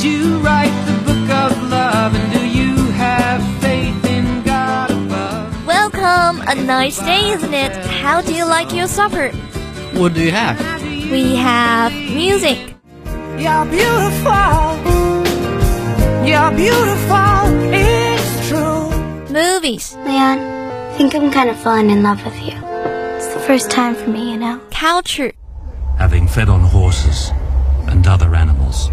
Did you write the book of love? And do you have faith in God above? Welcome, a nice day, isn't it? How do you like your supper? What do you have? We have music, You're beautiful. You're beautiful. It's true. movies, Leon, I think I'm kind of falling in love with you. It's the first time for me, you know. culture, having fed on horses and other animals.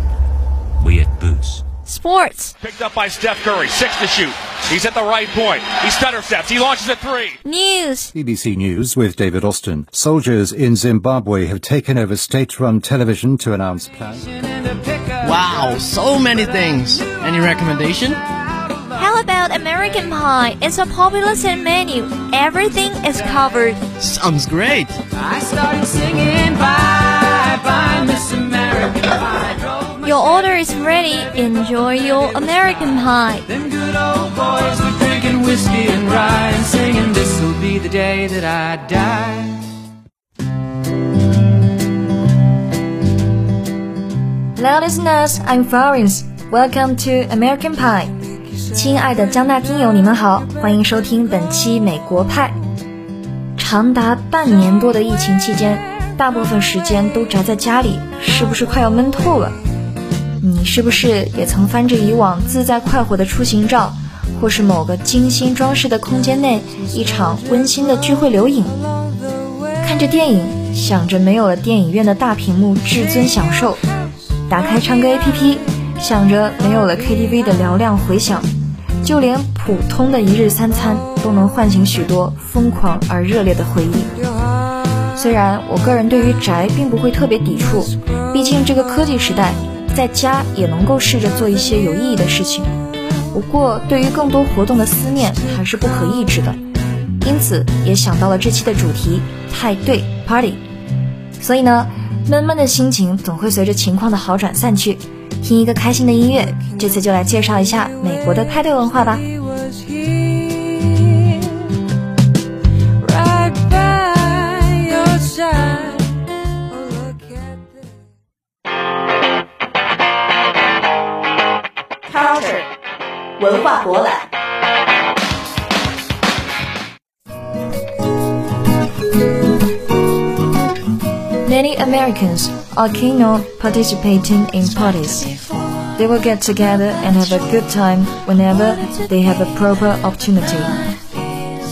We ate boots. sports, Picked up by Steph Curry, six to shoot. He's at the right point. He stutter steps. He launches at three. news, BBC News with David Austin. Soldiers in Zimbabwe have taken over state-run television to announce plans. Wow, so many things. Any recommendation? How about American Pie? It's a popular set menu. Everything is covered. Sounds great. I started singing bye bye Miss American Pie. Drove my Your order is ready. Enjoy your American Pie. Them good old boys were drinking whiskey and rye and singing this'll be the day that I die. Hello, listeners. I'm Florence. Welcome to American Pie. 亲爱的江大听友，你们好，欢迎收听本期美国派。长达半年多的疫情期间，大部分时间都宅在家里，是不是快要闷透了？ 你是不是也曾翻着以往自在快活的出行照，或是某个精心装饰的空间内一场温馨的聚会留影？看着电影，想着没有了电影院的大屏幕至尊享受。打开唱歌 APP，想着没有了 KTV 的嘹亮回响，就连普通的一日三餐都能唤醒许多疯狂而热烈的回忆。虽然我个人对于宅并不会特别抵触，毕竟这个科技时代，在家也能够试着做一些有意义的事情。不过，对于更多活动的思念还是不可抑制的，因此也想到了这期的主题派对 Party。所以呢，闷闷的心情总会随着情况的好转散去。听一个开心的音乐，这次就来介绍一下美国的派对文化吧。文化博览。 Many Americans are keen on participating in parties. They will get together and have a good time whenever they have a proper opportunity.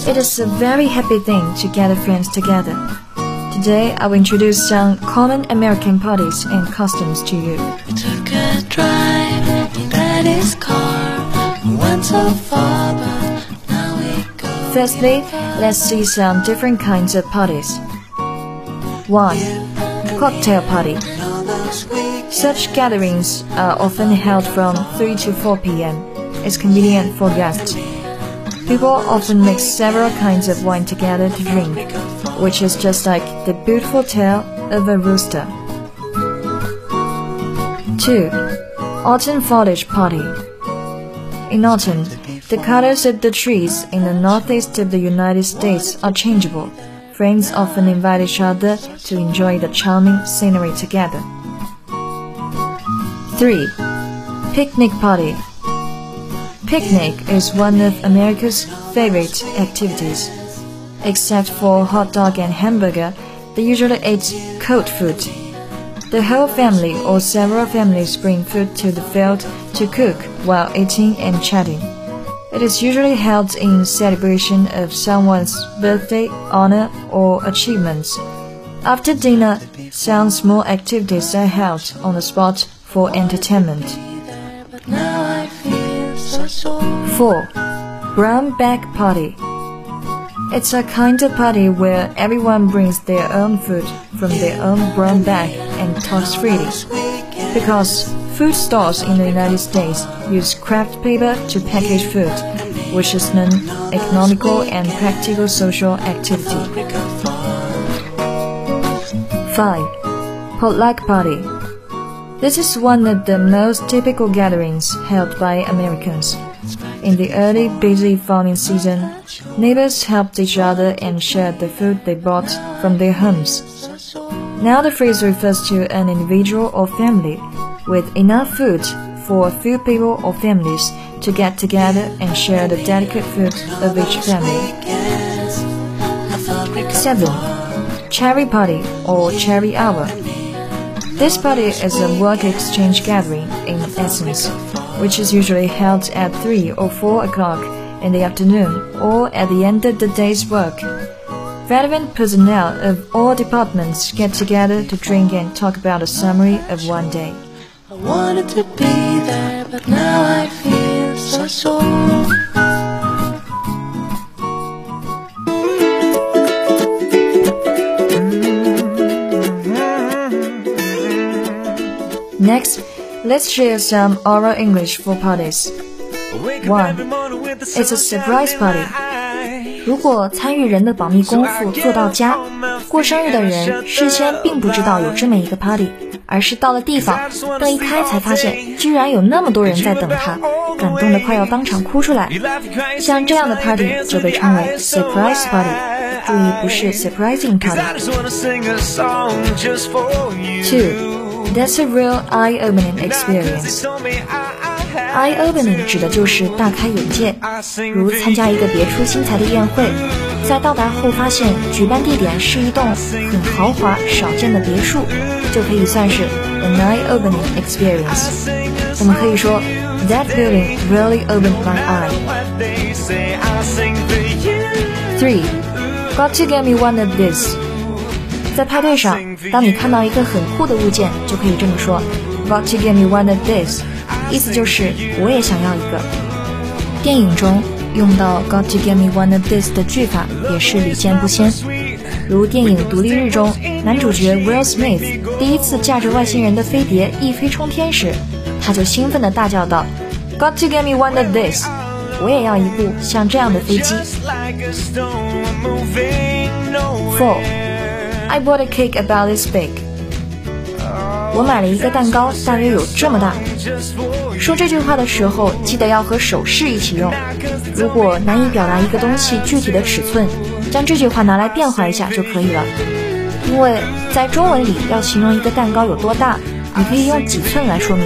It is a very happy thing to gather friends together. Today, I will introduce some common American parties and customs to you. Firstly, let's see some different kinds of parties. 1. Cocktail party. Such gatherings are often held from 3 to 4 p.m. It's convenient for guests. People often mix several kinds of wine together to drink, which is just like the beautiful tail of a rooster. 2. Autumn foliage party. In autumn, the colors of the trees in the northeast of the United States are changeable. Friends often invite each other to enjoy the charming scenery together. 3. Picnic party. Picnic is one of America's favorite activities. Except for hot dog and hamburger, they usually eat cold food. The whole family or several families bring food to the field to cook while eating and chatting. It is usually held in celebration of someone's birthday, honor, or achievements. After dinner, some small activities are held on the spot for entertainment. But now I feel so sore. 4. Brown bag party. It's a kind of party where everyone brings their own food from their own brown bag and talks freely. Because food stores in the United States use craft paper to package food, which is an economical and practical social activity. 5. Potluck party. This is one of the most typical gatherings held by Americans. In the early busy farming season, neighbors helped each other and shared the food they brought from their homes. Now the phrase refers to an individual or family with enough food for a few people or families to get together and share the delicate food of each family. 7. Cherry Party or Cherry Hour. This party is a work exchange gathering in essence, which is usually held at 3 or 4 o'clock in the afternoon or at the end of the day's work. Relevant personnel of all departments get together to drink and talk about a summary of one day. I wanted to be there, but now I feel so sore. Next, let's share some oral English for parties. 1. It's a surprise party. 如果参与人的保密功夫做到家，过生日的人事先并不知道有这么一个 party，而是到了地方，灯一开才发现，居然有那么多人在等他，感动的快要当场哭出来。像这样的 party 就被称为 surprise party，注意不是 surprising party。Two. That's a real eye-opening experience. Eye-opening 指的就是大开眼界，如参加一个别出心裁的宴会，在到达后发现举办地点是一栋很豪华、少见的别墅，就可以算是 an eye-opening experience。我们可以说 That building really opened my eyes. Three, got to get me one of this. 在派对上，当你看到一个很酷的物件，就可以这么说：“Got to get me one of this。”意思就是我也想要一个。电影中用到 “Got to get me one of this” 的句法也是屡见不鲜。如电影《独立日》中，男主角 Will Smith 第一次驾着外星人的飞碟一飞冲天时，他就兴奋地大叫道：“Got to get me one of this！” 我也要一部像这样的飞机。Four. I bought a cake about this big. 我买了一个蛋糕，大约有这么大。说这句话的时候，记得要和手势一起用。如果难以表达一个东西具体的尺寸，将这句话拿来变化一下就可以了。因为在中文里要形容一个蛋糕有多大，你可以用几寸来说明。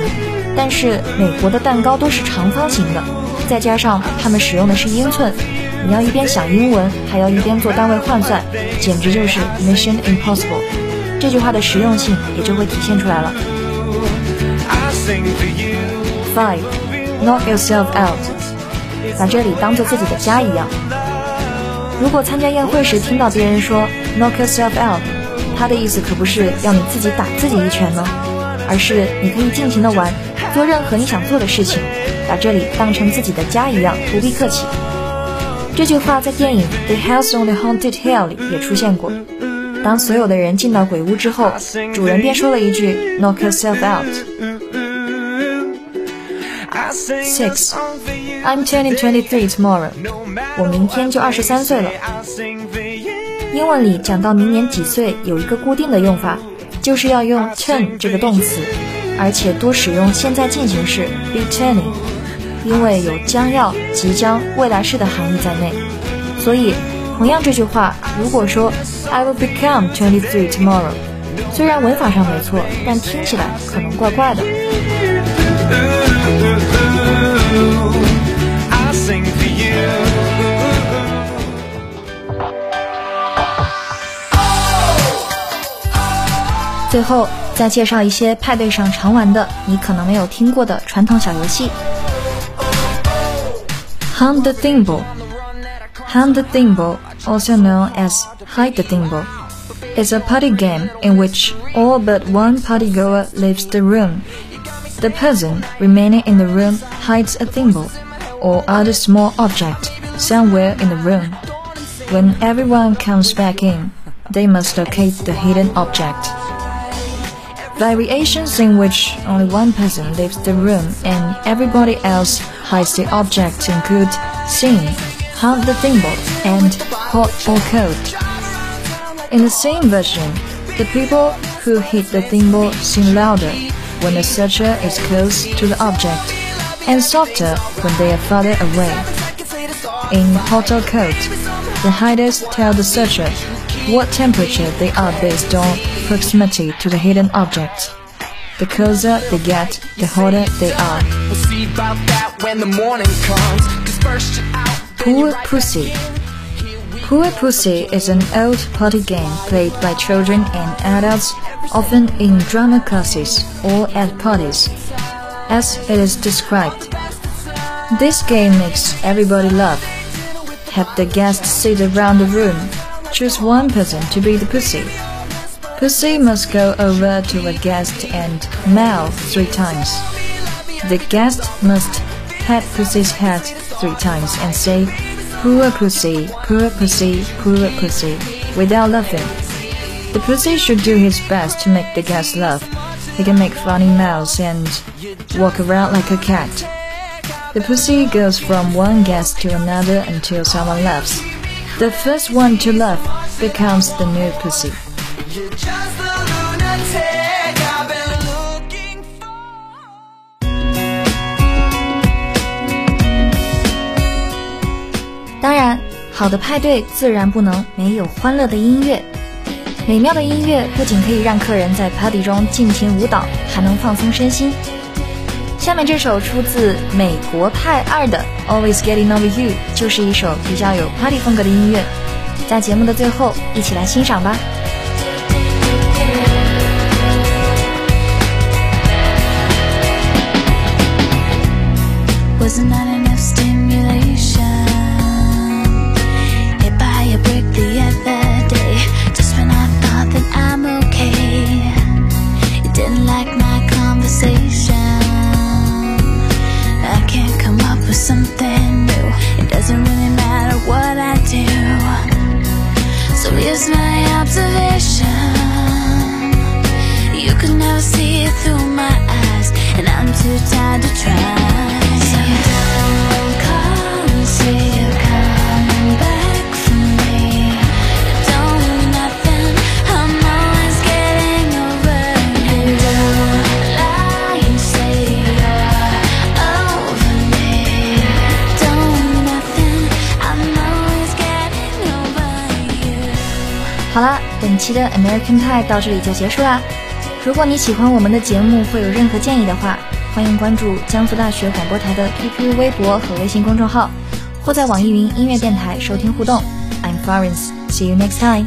但是美国的蛋糕都是长方形的，再加上他们使用的是英寸。你要一边想英文，还要一边做单位换算，简直就是 Mission Impossible。这句话的实用性也就会体现出来了。Five, knock yourself out，把这里当做自己的家一样。如果参加宴会时听到别人说 knock yourself out，他的意思可不是要你自己打自己一拳呢，而是你可以尽情的玩，做任何你想做的事情，把这里当成自己的家一样，不必客气。这句话在电影《The House on the Haunted Hill》里也出现过。当所有的人进到鬼屋之后，主人便说了一句 “Knock yourself out”。Six, I'm turning twenty-three tomorrow. 我明天就二十三岁了。英文里讲到明年几岁，有一个固定的用法，就是要用 turn 这个动词，而且多使用现在进行式 be turning。因为有将要、即将、未来式的含义在内，所以同样这句话，如果说 I will become twenty-three tomorrow，虽然文法上没错，但听起来可能怪怪的。最后再介绍一些派对上常玩的，你可能没有听过的传统小游戏。Hunt the Thimble. Hunt the Thimble, also known as Hide the Thimble, is a party game in which all but one partygoer leaves the room. The person remaining in the room hides a thimble or other small object somewhere in the room. When everyone comes back in, they must locate the hidden object. Variations in which only one person leaves the room and everybody else hides the object include sing, hunt the thimble, and hot or cold. In the same version, the people who hit the thimble sing louder when the searcher is close to the object and softer when they are farther away. In hot or cold, the hiders tell the searcher what temperature they are based on proximity to the hidden object. The closer they get, the hotter they are. Poor Pussy. Poor Pussy is an old party game played by children and adults, often in drama classes or at parties, as it is described. This game makes everybody laugh. Have the guests sit around the room. Choose one person to be the pussy. Pussy must go over to a guest and meow three times. The guest must pat Pussy's head three times and say, Poor Pussy, poor Pussy, poor Pussy, without laughing. The Pussy should do his best to make the guest laugh. He can make funny mouths and walk around like a cat. The Pussy goes from one guest to another until someone laughs. The first one to laugh becomes the new Pussy. 好的派对自然不能没有欢乐的音乐。美妙的音乐不仅可以让客人在 party 中尽情舞蹈，还能放松身心。下面这首出自美国派二的《Always Getting Over You》就是一首比较有 party 风格的音乐，在节目的最后，一起来欣赏吧。Wasn't that You could never see it through my eyes, and I'm too tired to try. 好啦，本期的 American Tie 到这里就结束啦。如果你喜欢我们的节目，会有任何建议的话，欢迎关注江苏大学广播台的 QQ 微博和微信公众号，或在网易云音乐电台收听互动。I'm Florence，see you next time。